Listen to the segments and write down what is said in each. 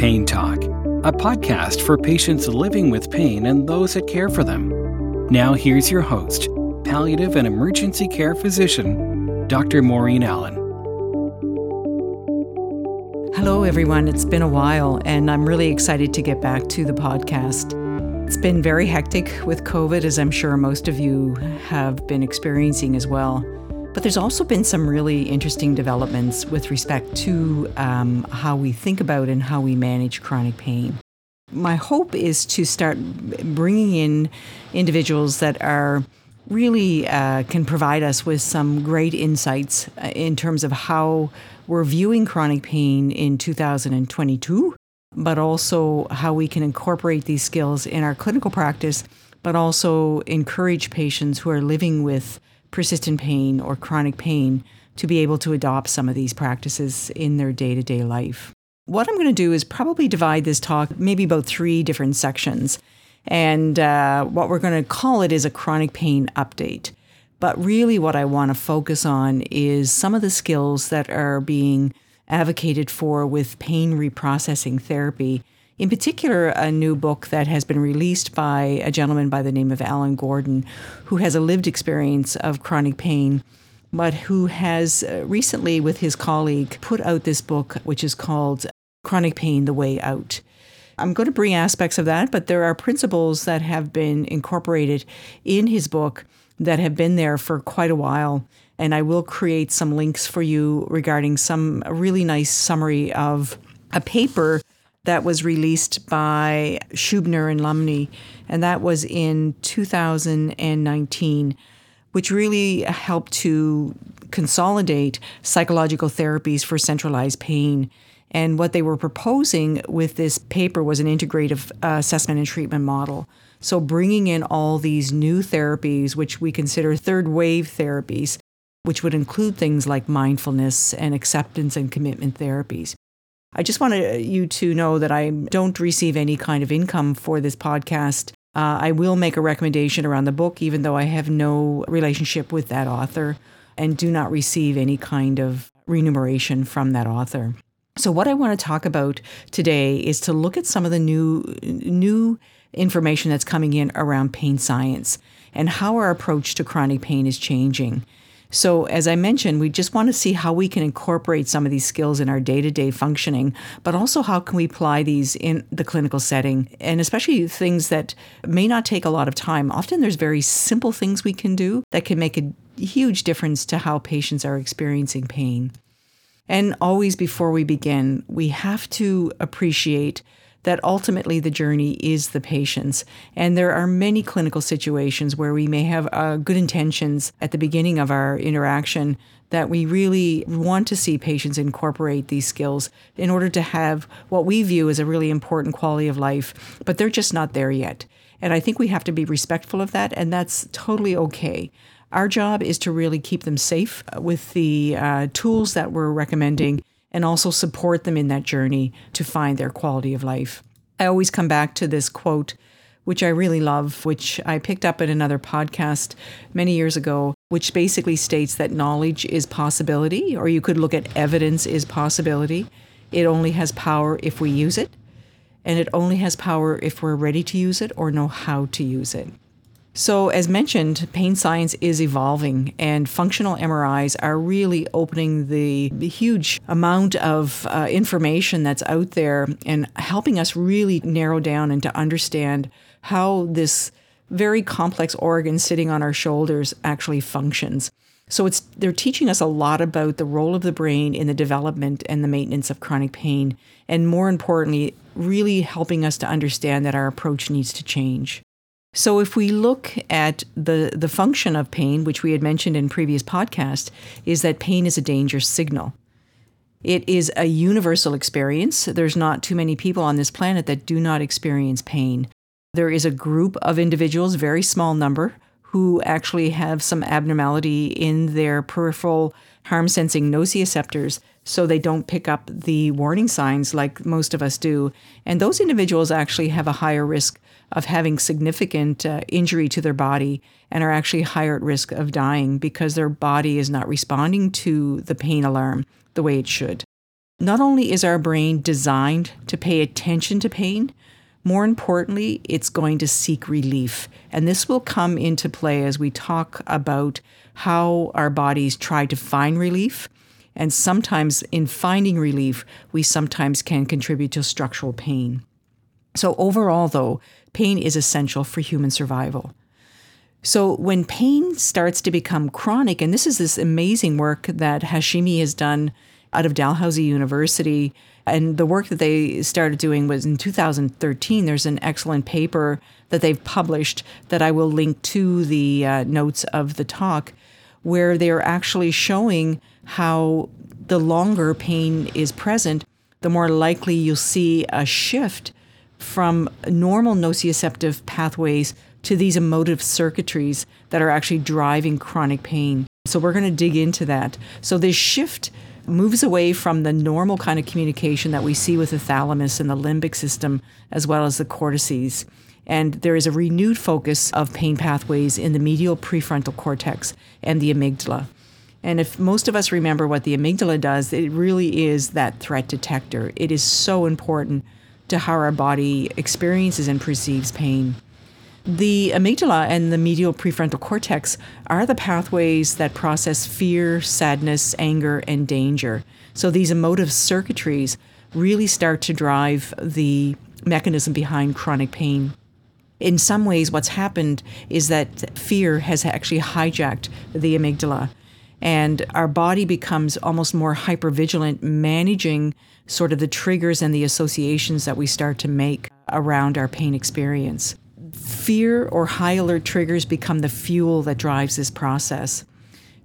Pain Talk, a podcast for patients living with pain and those that care for them. Now, here's your host, palliative and emergency care physician, Dr. Maureen Allen. Hello, everyone. It's been a while, and I'm really excited to get back to the podcast. It's been very hectic with COVID, as I'm sure most of you have been experiencing as well. But there's also been some really interesting developments with respect to um, how we think about and how we manage chronic pain. My hope is to start bringing in individuals that are really uh, can provide us with some great insights uh, in terms of how we're viewing chronic pain in 2022, but also how we can incorporate these skills in our clinical practice, but also encourage patients who are living with persistent pain or chronic pain to be able to adopt some of these practices in their day to day life. What I'm going to do is probably divide this talk maybe about three different sections. And uh, what we're going to call it is a chronic pain update. But really, what I want to focus on is some of the skills that are being advocated for with pain reprocessing therapy in particular, a new book that has been released by a gentleman by the name of Alan Gordon, who has a lived experience of chronic pain, but who has uh, recently, with his colleague, put out this book, which is called Chronic Pain The Way Out. I'm going to bring aspects of that, but there are principles that have been incorporated in his book that have been there for quite a while. And I will create some links for you regarding some really nice summary of a paper that was released by Schubiner and Lumley, and that was in 2019, which really helped to consolidate psychological therapies for centralized pain. And what they were proposing with this paper was an integrative uh, assessment and treatment model. So, bringing in all these new therapies, which we consider third wave therapies, which would include things like mindfulness and acceptance and commitment therapies. I just wanted you to know that I don't receive any kind of income for this podcast. Uh, I will make a recommendation around the book, even though I have no relationship with that author and do not receive any kind of remuneration from that author. So, what I want to talk about today is to look at some of the new, new information that's coming in around pain science and how our approach to chronic pain is changing. So, as I mentioned, we just want to see how we can incorporate some of these skills in our day to day functioning, but also how can we apply these in the clinical setting, and especially things that may not take a lot of time. Often there's very simple things we can do that can make a huge difference to how patients are experiencing pain. And always before we begin, we have to appreciate that ultimately the journey is the patient's. And there are many clinical situations where we may have uh, good intentions at the beginning of our interaction that we really want to see patients incorporate these skills in order to have what we view as a really important quality of life, but they're just not there yet. And I think we have to be respectful of that, and that's totally okay. Our job is to really keep them safe with the uh, tools that we're recommending and also support them in that journey to find their quality of life. I always come back to this quote, which I really love, which I picked up in another podcast many years ago, which basically states that knowledge is possibility, or you could look at evidence is possibility. It only has power if we use it, and it only has power if we're ready to use it or know how to use it. So, as mentioned, pain science is evolving, and functional MRIs are really opening the, huge amount of uh, information that's out there and helping us really narrow down and to understand how this very complex organ sitting on our shoulders actually functions. So it's they're teaching us a lot about the role of the brain in the development and the maintenance of chronic pain and more importantly really helping us to understand that our approach needs to change. So, if we look at the, the function of pain, which we had mentioned in previous podcast, is that pain is a danger signal. It is a universal experience. There's not too many people on this planet that do not experience pain. There is a group of individuals, very small number, who actually have some abnormality in their peripheral harm sensing nociceptors so they don't pick up the warning signs like most of us do. And those individuals actually have a higher risk of having significant uh, injury to their body and are actually higher at risk of dying because their body is not responding to the pain alarm the way it should. Not only is our brain designed to pay attention to pain, more importantly, it's going to seek relief. And this will come into play as we talk about how our bodies try to find relief. And sometimes, in finding relief, we sometimes can contribute to structural pain. So, overall, though, pain is essential for human survival. So, when pain starts to become chronic, and this is this amazing work that Hashmi has done out of Dalhousie University, and the work that they started doing was in 2013. There's an excellent paper that they've published that I will link to the uh, notes of the talk, where they're actually showing how the longer pain is present, the more likely you'll see a shift from normal nociceptive pathways to these emotive circuitries that are actually driving chronic pain. So we're going to dig into that. So this shift moves away from the normal kind of communication that we see with the thalamus and the limbic system, as well as the cortices. And there is a renewed focus of pain pathways in the medial prefrontal cortex and the amygdala. And if most of us remember what the amygdala does, it really is that threat detector. It is so important to how our body experiences and perceives pain. The amygdala and the medial prefrontal cortex are the pathways that process fear, sadness, anger, and danger. So these emotive circuitries really start to drive the mechanism behind chronic pain. In some ways, what's happened is that fear has actually hijacked the amygdala, and our body becomes almost more hypervigilant, managing sort of the triggers and the associations that we start to make around our pain experience fear or high alert triggers become the fuel that drives this process.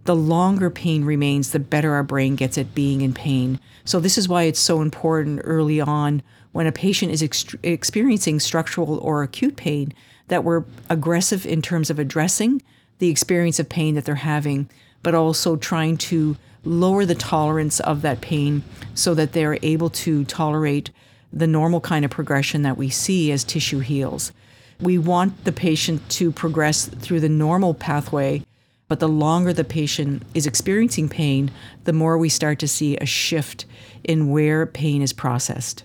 The longer pain remains, the better our brain gets at being in pain. So, this is why it's so important early on when a patient is ex- experiencing structural or acute pain that we're aggressive in terms of addressing the experience of pain that they're having, but also trying to lower the tolerance of that pain so that they're able to tolerate the normal kind of progression that we see as tissue heals. We want the patient to progress through the normal pathway, but the longer the patient is experiencing pain, the more we start to see a shift in where pain is processed.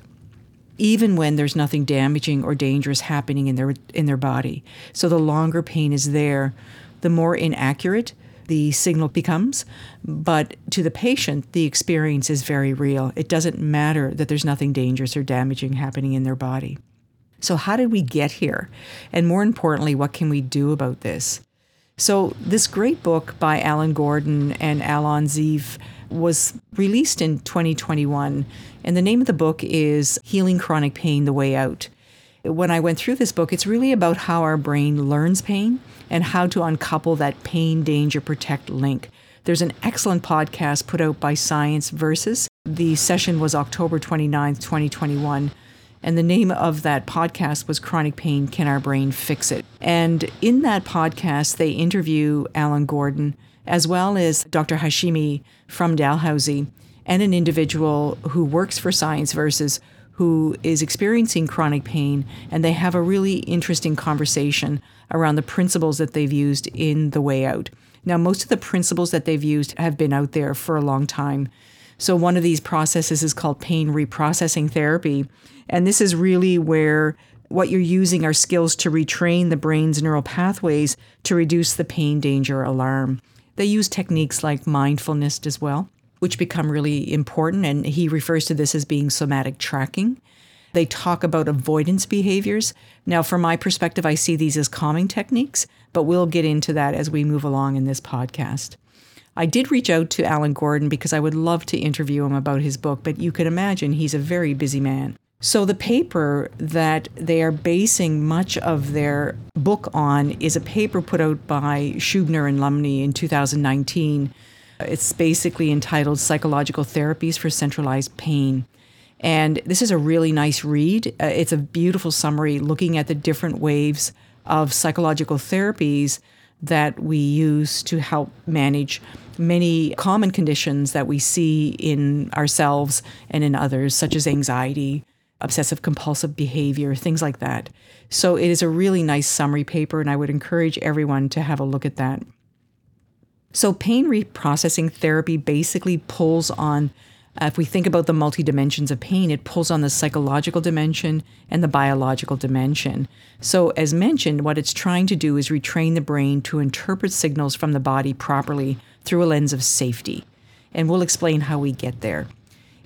Even when there's nothing damaging or dangerous happening in their in their body. So the longer pain is there, the more inaccurate the signal becomes. But to the patient, the experience is very real. It doesn't matter that there's nothing dangerous or damaging happening in their body. So, how did we get here? And more importantly, what can we do about this? So, this great book by Alan Gordon and Alon Ziv was released in 2021. And the name of the book is Healing Chronic Pain The Way Out. When I went through this book, it's really about how our brain learns pain and how to uncouple that pain, danger, protect link. There's an excellent podcast put out by Science Versus. The session was October 29th, 2021 and the name of that podcast was Chronic Pain Can Our Brain Fix It? And in that podcast, they interview Alan Gordon as well as Dr. Hashmi from Dalhousie and an individual who works for Science Versus who is experiencing chronic pain. And they have a really interesting conversation around the principles that they've used in The Way Out. Now, most of the principles that they've used have been out there for a long time. So, one of these processes is called pain reprocessing therapy. And this is really where what you're using are skills to retrain the brain's neural pathways to reduce the pain, danger, alarm. They use techniques like mindfulness as well, which become really important. And he refers to this as being somatic tracking. They talk about avoidance behaviors. Now, from my perspective, I see these as calming techniques, but we'll get into that as we move along in this podcast. I did reach out to Alan Gordon because I would love to interview him about his book, but you can imagine he's a very busy man. So, the paper that they are basing much of their book on is a paper put out by Schubiner and Lumley in 2019. It's basically entitled Psychological Therapies for Centralized Pain. And this is a really nice read. Uh, it's a beautiful summary looking at the different waves of psychological therapies that we use to help manage many common conditions that we see in ourselves and in others, such as anxiety, obsessive compulsive behavior, things like that. So it is a really nice summary paper, and I would encourage everyone to have a look at that. So, pain reprocessing therapy basically pulls on Uh, if we think about the multi dimensions of pain, it pulls on the psychological dimension and the biological dimension. So, as mentioned, what it's trying to do is retrain the brain to interpret signals from the body properly through a lens of safety. And we'll explain how we get there.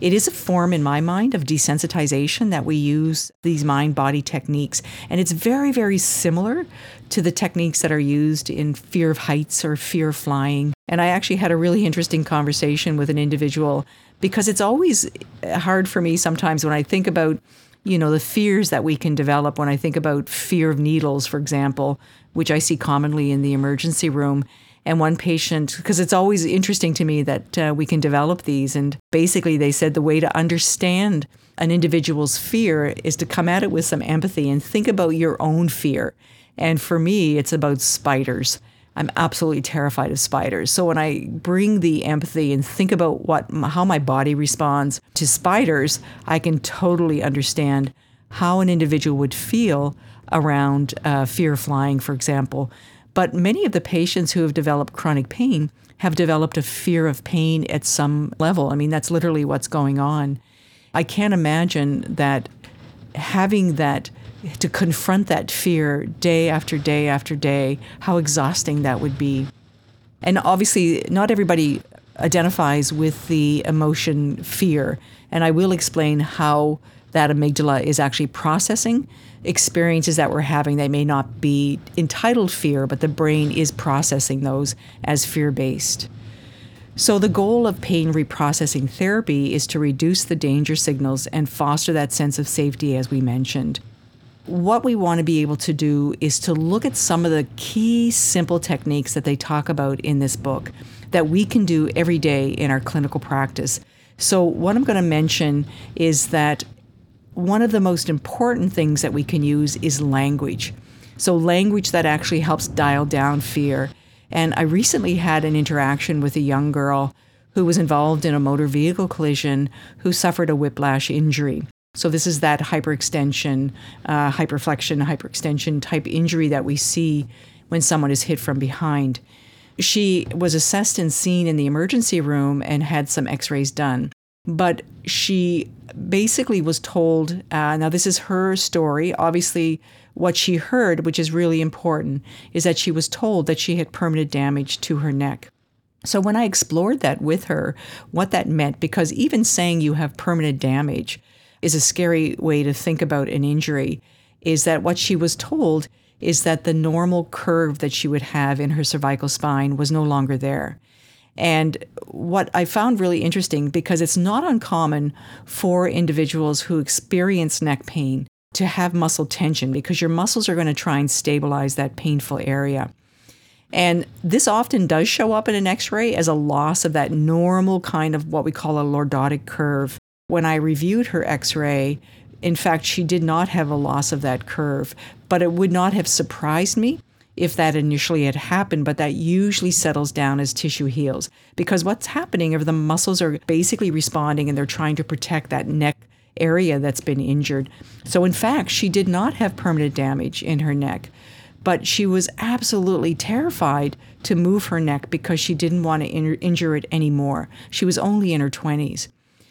It is a form, in my mind, of desensitization that we use these mind body techniques. And it's very, very similar to the techniques that are used in fear of heights or fear of flying. And I actually had a really interesting conversation with an individual because it's always hard for me sometimes when I think about you know the fears that we can develop when i think about fear of needles for example which i see commonly in the emergency room and one patient, because it's always interesting to me that uh, we can develop these. And basically, they said the way to understand an individual's fear is to come at it with some empathy and think about your own fear. And for me, it's about spiders. I'm absolutely terrified of spiders. So when I bring the empathy and think about what how my body responds to spiders, I can totally understand how an individual would feel around uh, fear of flying, for example. But many of the patients who have developed chronic pain have developed a fear of pain at some level. I mean, that's literally what's going on. I can't imagine that having that to confront that fear day after day after day, how exhausting that would be. And obviously, not everybody identifies with the emotion fear. And I will explain how that amygdala is actually processing experiences that we're having they may not be entitled fear, but the brain is processing those as fear based. So, the goal of pain reprocessing therapy is to reduce the danger signals and foster that sense of safety, as we mentioned. What we want to be able to do is to look at some of the key simple techniques that they talk about in this book that we can do every day in our clinical practice. So, what I'm going to mention is that one of the most important things that we can use is language. So, language that actually helps dial down fear. And I recently had an interaction with a young girl who was involved in a motor vehicle collision who suffered a whiplash injury. So, this is that hyperextension, uh, hyperflexion, hyperextension type injury that we see when someone is hit from behind. She was assessed and seen in the emergency room and had some x rays done. But she basically was told uh, now, this is her story. Obviously, what she heard, which is really important, is that she was told that she had permanent damage to her neck. So, when I explored that with her, what that meant, because even saying you have permanent damage is a scary way to think about an injury, is that what she was told is that the normal curve that she would have in her cervical spine was no longer there. And what I found really interesting, because it's not uncommon for individuals who experience neck pain to have muscle tension because your muscles are going to try and stabilize that painful area. And this often does show up in an x ray as a loss of that normal kind of what we call a lordotic curve. When I reviewed her x ray, in fact, she did not have a loss of that curve, but it would not have surprised me if that initially had happened, but that usually settles down as tissue heals. Because what's happening is the muscles are basically responding and they're trying to protect that neck area that's been injured. So, in fact, she did not have permanent damage in her neck, but she was absolutely terrified to move her neck because she didn't want to in- injure it anymore. She was only in her 20s.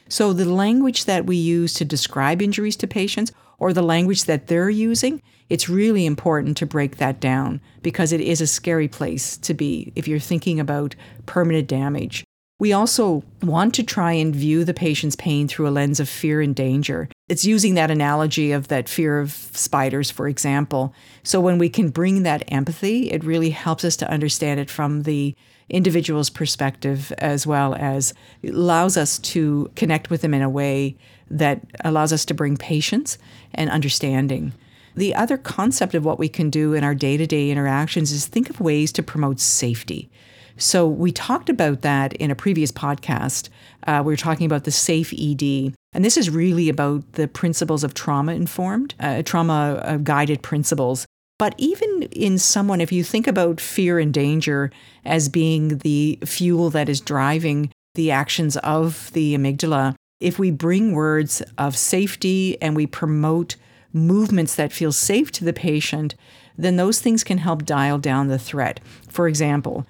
So, the language that we use to describe injuries to patients or the language that they're using it's really important to break that down because it is a scary place to be if you're thinking about permanent damage. We also want to try and view the patient's pain through a lens of fear and danger. It's using that analogy of that fear of spiders, for example. So when we can bring that empathy, it really helps us to understand it from the individual's perspective as well as allows us to connect with them in a way that allows us to bring patience and understanding. The other concept of what we can do in our day to day interactions is think of ways to promote safety. So, we talked about that in a previous podcast. Uh, we were talking about the SAFE ED. And this is really about the principles of trauma informed, uh, trauma uh, guided principles. But even in someone, if you think about fear and danger as being the fuel that is driving the actions of the amygdala, if we bring words of safety and we promote movements that feel safe to the patient, then those things can help dial down the threat. For example,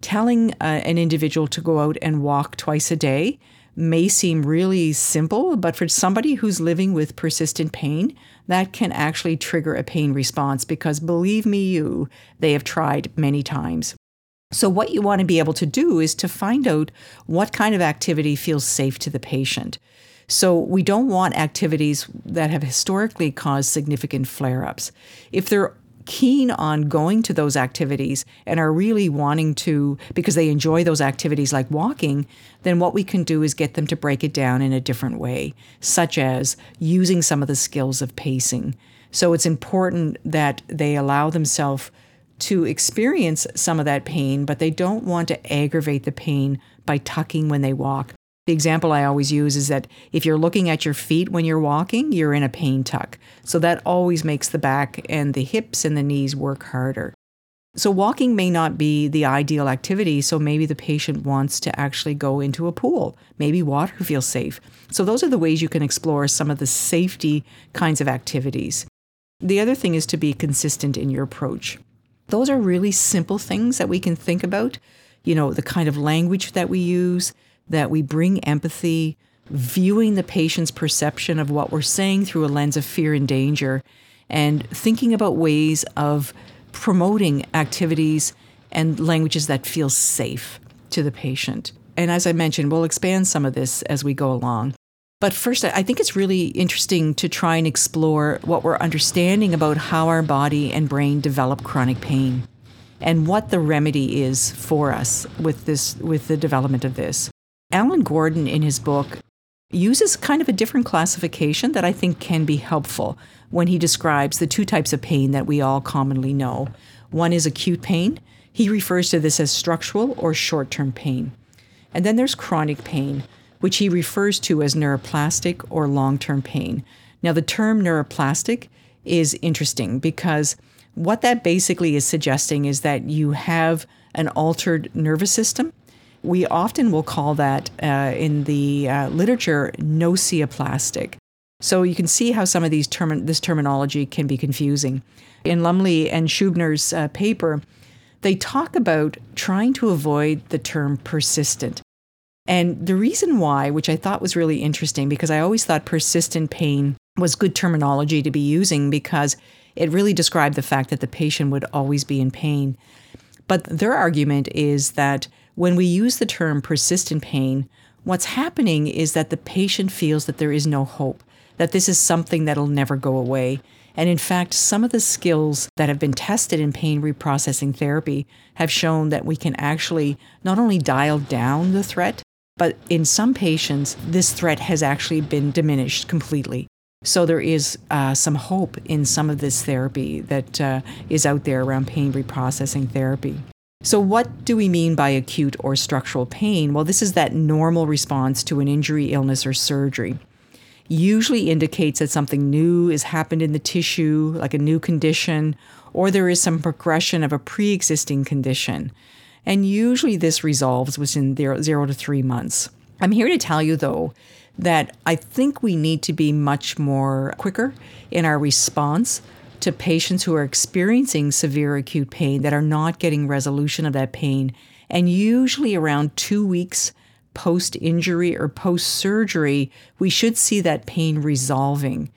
telling uh, an individual to go out and walk twice a day may seem really simple, but for somebody who's living with persistent pain, that can actually trigger a pain response because believe me, you, they have tried many times. So, what you want to be able to do is to find out what kind of activity feels safe to the patient. So, we don't want activities that have historically caused significant flare ups. If they're keen on going to those activities and are really wanting to because they enjoy those activities like walking, then what we can do is get them to break it down in a different way, such as using some of the skills of pacing. So it's important that they allow themselves to experience some of that pain, but they don't want to aggravate the pain by tucking when they walk. The example I always use is that if you're looking at your feet when you're walking, you're in a pain tuck. So that always makes the back and the hips and the knees work harder. So, walking may not be the ideal activity, so maybe the patient wants to actually go into a pool. Maybe water feels safe. So, those are the ways you can explore some of the safety kinds of activities. The other thing is to be consistent in your approach. Those are really simple things that we can think about. You know, the kind of language that we use, that we bring empathy, viewing the patient's perception of what we're saying through a lens of fear and danger, and thinking about ways of promoting activities and languages that feel safe to the patient. And as I mentioned, we'll expand some of this as we go along. But first, I think it's really interesting to try and explore what we're understanding about how our body and brain develop chronic pain and what the remedy is for us with this with the development of this. Alan Gordon, in his book, uses kind of a different classification that I think can be helpful when he describes the two types of pain that we all commonly know. One is acute pain. He refers to this as structural or short term pain. And then there's chronic pain, which he refers to as neuroplastic or long term pain. Now, the term neuroplastic is interesting because what that basically is suggesting is that you have an altered nervous system we often will call that uh, in the uh, literature nocioplastic. So you can see how some of these term- this terminology can be confusing. In Lumley and Schubiner's uh, paper, they talk about trying to avoid the term persistent. And the reason why, which I thought was really interesting, because I always thought persistent pain was good terminology to be using because it really described the fact that the patient would always be in pain. But their argument is that when we use the term persistent pain, what's happening is that the patient feels that there is no hope, that this is something that'll never go away. And in fact, some of the skills that have been tested in pain reprocessing therapy have shown that we can actually not only dial down the threat, but in some patients, this threat has actually been diminished completely. So there is uh, some hope in some of this therapy that uh, is out there around pain reprocessing therapy. So, what do we mean by acute or structural pain? Well, this is that normal response to an injury, illness, or surgery. Usually indicates that something new has happened in the tissue, like a new condition, or there is some progression of a pre existing condition. And usually this resolves within zero to three months. I'm here to tell you, though, that I think we need to be much more quicker in our response to patients who are experiencing severe acute pain that are not getting resolution of that pain. And usually around two weeks post injury or post surgery, we should see that pain resolving.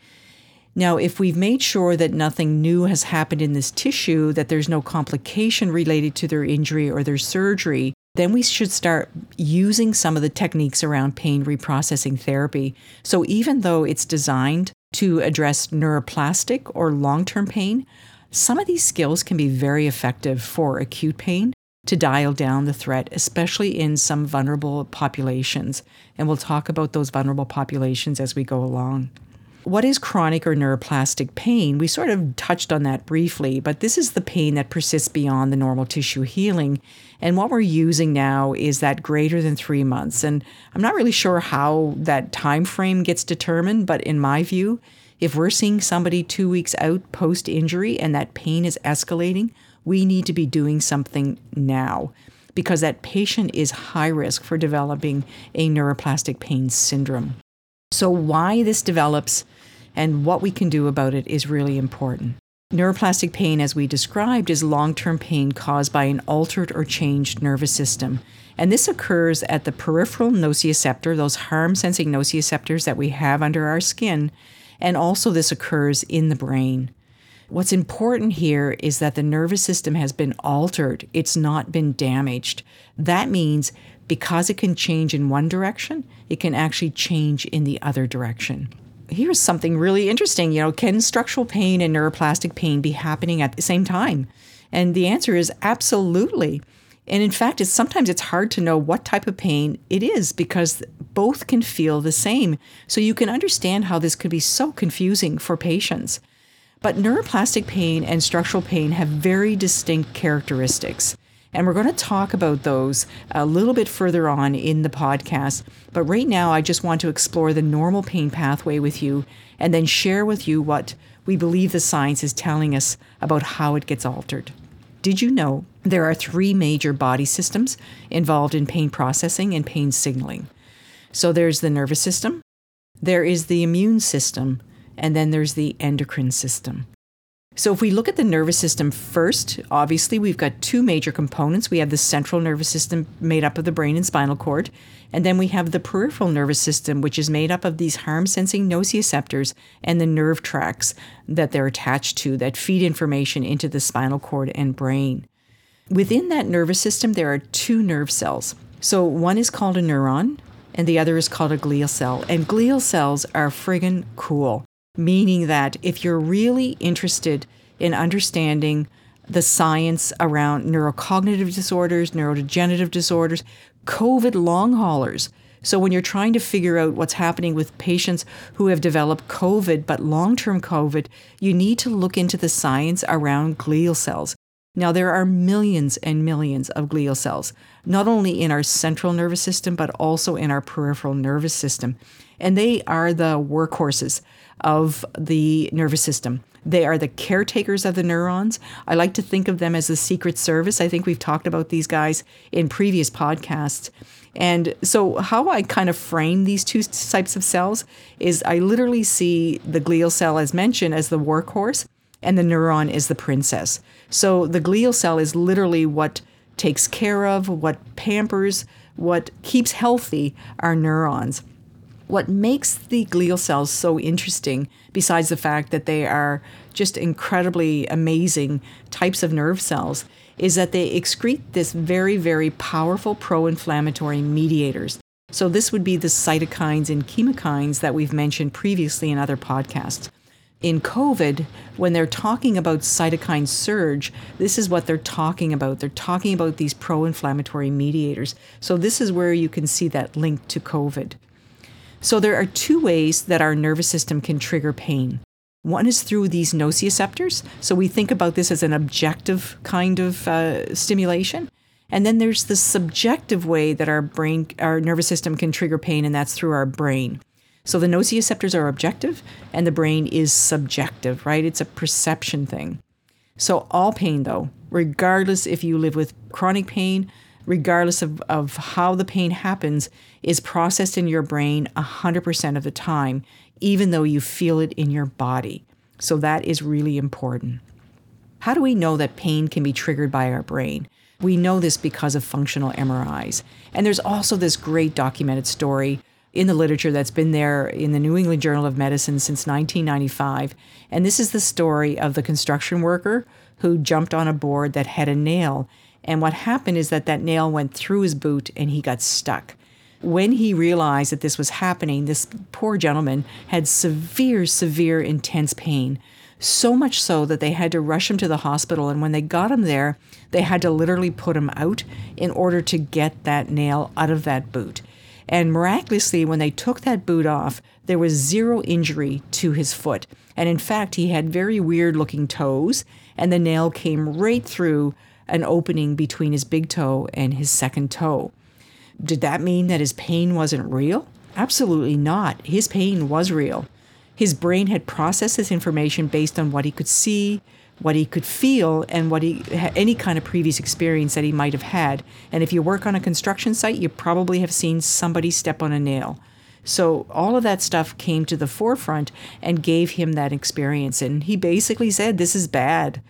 Now, if we've made sure that nothing new has happened in this tissue, that there's no complication related to their injury or their surgery, then we should start using some of the techniques around pain reprocessing therapy. So, even though it's designed to address neuroplastic or long term pain, some of these skills can be very effective for acute pain to dial down the threat, especially in some vulnerable populations. And we'll talk about those vulnerable populations as we go along. What is chronic or neuroplastic pain? We sort of touched on that briefly, but this is the pain that persists beyond the normal tissue healing. And what we're using now is that greater than three months. And I'm not really sure how that time frame gets determined, but in my view, if we're seeing somebody two weeks out post injury and that pain is escalating, we need to be doing something now because that patient is high risk for developing a neuroplastic pain syndrome. So, why this develops and what we can do about it is really important. Neuroplastic pain, as we described, is long term pain caused by an altered or changed nervous system. And this occurs at the peripheral nociceptor, those harm sensing nociceptors that we have under our skin. And also, this occurs in the brain. What's important here is that the nervous system has been altered, it's not been damaged. That means because it can change in one direction, it can actually change in the other direction here's something really interesting. You know, can structural pain and neuroplastic pain be happening at the same time? And the answer is absolutely. And in fact, it's sometimes it's hard to know what type of pain it is because both can feel the same. So you can understand how this could be so confusing for patients. But neuroplastic pain and structural pain have very distinct characteristics. And we're going to talk about those a little bit further on in the podcast. But right now, I just want to explore the normal pain pathway with you and then share with you what we believe the science is telling us about how it gets altered. Did you know there are three major body systems involved in pain processing and pain signaling? So there's the nervous system, there is the immune system, and then there's the endocrine system. So, if we look at the nervous system first, obviously we've got two major components. We have the central nervous system made up of the brain and spinal cord, and then we have the peripheral nervous system, which is made up of these harm sensing nociceptors and the nerve tracts that they're attached to that feed information into the spinal cord and brain. Within that nervous system, there are two nerve cells. So, one is called a neuron, and the other is called a glial cell. And glial cells are friggin' cool meaning that if you're really interested in understanding the science around neurocognitive disorders, neurodegenerative disorders, COVID long haulers. So, when you're trying to figure out what's happening with patients who have developed COVID, but long term COVID, you need to look into the science around glial cells. Now, there are millions and millions of glial cells, not only in our central nervous system, but also in our peripheral nervous system. And they are the workhorses of the nervous system. They are the caretakers of the neurons. I like to think of them as the Secret Service. I think we've talked about these guys in previous podcasts. And so, how I kind of frame these two types of cells is I literally see the glial cell, as mentioned, as the workhorse, and the neuron is the princess. So, the glial cell is literally what takes care of, what pampers, what keeps healthy our neurons. What makes the glial cells so interesting, besides the fact that they are just incredibly amazing types of nerve cells, is that they excrete this very, very powerful pro inflammatory mediators. So, this would be the cytokines and chemokines that we've mentioned previously in other podcasts. In COVID, when they're talking about cytokine surge, this is what they're talking about. They're talking about these pro inflammatory mediators. So, this is where you can see that link to COVID. So there are two ways that our nervous system can trigger pain. One is through these nociceptors. So we think about this as an objective kind of uh, stimulation. And then there's the subjective way that our brain, our nervous system can trigger pain, and that's through our brain. So the nociceptors are objective and the brain is subjective, right? It's a perception thing. So all pain, though, regardless if you live with chronic pain, regardless of, of how the pain happens, is processed in your brain 100% of the time, even though you feel it in your body. So that is really important. How do we know that pain can be triggered by our brain? We know this because of functional MRIs. And there's also this great documented story in the literature that's been there in the New England Journal of Medicine since 1995. And this is the story of the construction worker who jumped on a board that had a nail and what happened is that that nail went through his boot and he got stuck. When he realized that this was happening, this poor gentleman had severe, severe, intense pain. So much so that they had to rush him to the hospital. And when they got him there, they had to literally put him out in order to get that nail out of that boot. And miraculously, when they took that boot off, there was zero injury to his foot. And in fact, he had very weird looking toes, and the nail came right through an opening between his big toe and his second toe. Did that mean that his pain wasn't real? Absolutely not. His pain was real. His brain had processed this information based on what he could see, what he could feel, and what he any kind of previous experience that he might have had. And if you work on a construction site, you probably have seen somebody step on a nail. So all of that stuff came to the forefront and gave him that experience. And he basically said, This is bad.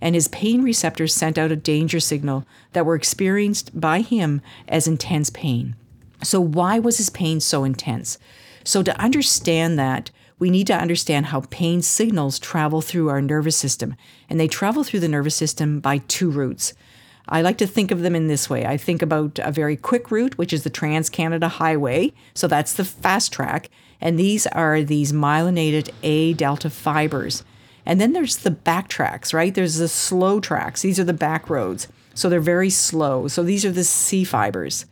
And his pain receptors sent out a danger signal that were experienced by him as intense pain. So, why was his pain so intense? So, to understand that, we need to understand how pain signals travel through our nervous system. And they travel through the nervous system by two routes. I like to think of them in this way. I think about a very quick route, which is the Trans Canada Highway. So that's the fast track. And these are these myelinated A delta fibers. And then there's the back tracks, right? There's the slow tracks. These are the back roads. So they're very slow. So these are the C fibers.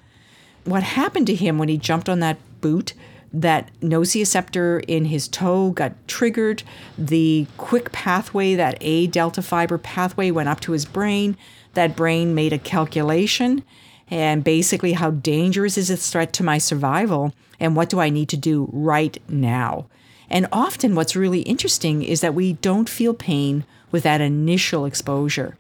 What happened to him when he jumped on that boot that nociceptor in his toe got triggered. The quick pathway, that A delta fiber pathway, went up to his brain. That brain made a calculation and basically how dangerous is this threat to my survival and what do I need to do right now. And often, what's really interesting is that we don't feel pain with that initial exposure.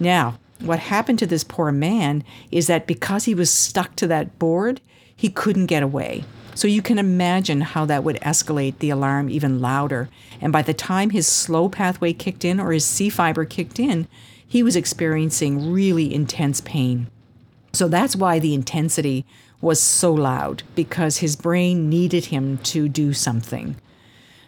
Now, what happened to this poor man is that because he was stuck to that board, he couldn't get away. So you can imagine how that would escalate the alarm even louder. And by the time his slow pathway kicked in or his C fiber kicked in, he was experiencing really intense pain. So that's why the intensity was so loud, because his brain needed him to do something.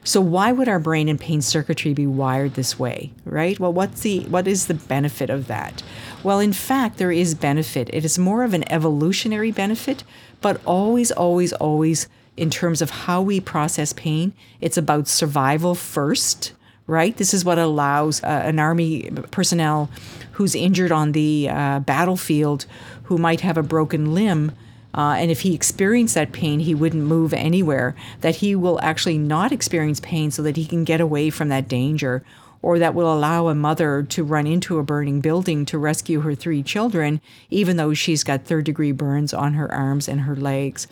So why would our brain and pain circuitry be wired this way, right? Well, what's the what is the benefit of that? Well, in fact, there is benefit. It is more of an evolutionary benefit but always, always, always, in terms of how we process pain, it's about survival first, right? This is what allows uh, an army personnel who's injured on the uh, battlefield, who might have a broken limb. Uh, and if he experienced that pain, he wouldn't move anywhere, that he will actually not experience pain so that he can get away from that danger or that will allow a mother to run into a burning building to rescue her three children, even though she's got third degree burns on her arms and her legs.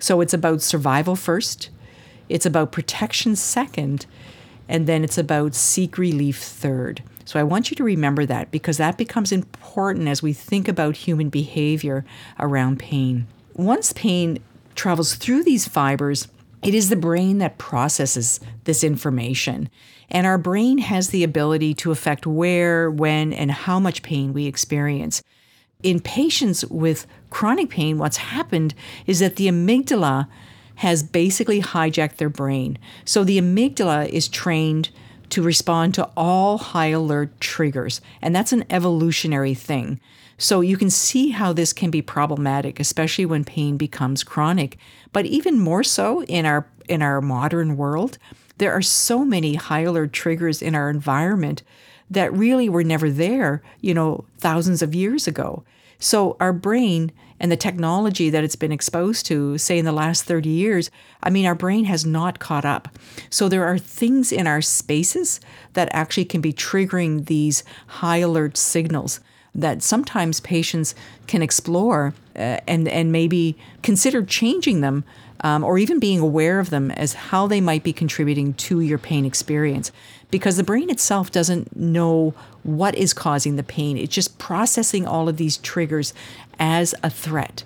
So it's about survival first, it's about protection second, and then it's about seek relief third. So I want you to remember that because that becomes important as we think about human behavior around pain. Once pain travels through these fibers, it is the brain that processes this information. And our brain has the ability to affect where, when, and how much pain we experience. In patients with chronic pain, what's happened is that the amygdala has basically hijacked their brain. So the amygdala is trained to respond to all high alert triggers, and that's an evolutionary thing. So you can see how this can be problematic, especially when pain becomes chronic. But even more so in our in our modern world, there are so many high alert triggers in our environment that really were never there, you know, thousands of years ago. So our brain and the technology that it's been exposed to, say in the last 30 years, I mean, our brain has not caught up. So there are things in our spaces that actually can be triggering these high alert signals that sometimes patients can explore uh, and and maybe consider changing them um, or even being aware of them as how they might be contributing to your pain experience. Because the brain itself doesn't know what is causing the pain. It's just processing all of these triggers as a threat.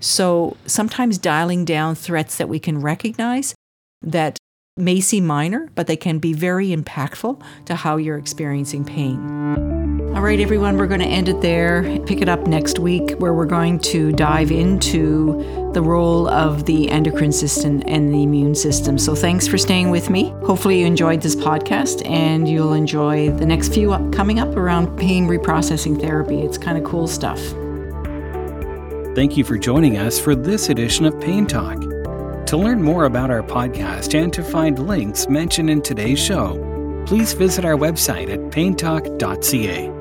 So sometimes dialing down threats that we can recognize that may seem minor, but they can be very impactful to how you're experiencing pain. All right, everyone, we're going to end it there. Pick it up next week where we're going to dive into the role of the endocrine system and the immune system. So thanks for staying with me. Hopefully, you enjoyed this podcast and you'll enjoy the next few coming up around pain reprocessing therapy. It's kind of cool stuff. Thank you for joining us for this edition of Pain Talk. To learn more about our podcast and to find links mentioned in today's show, please visit our website at paintalk.ca.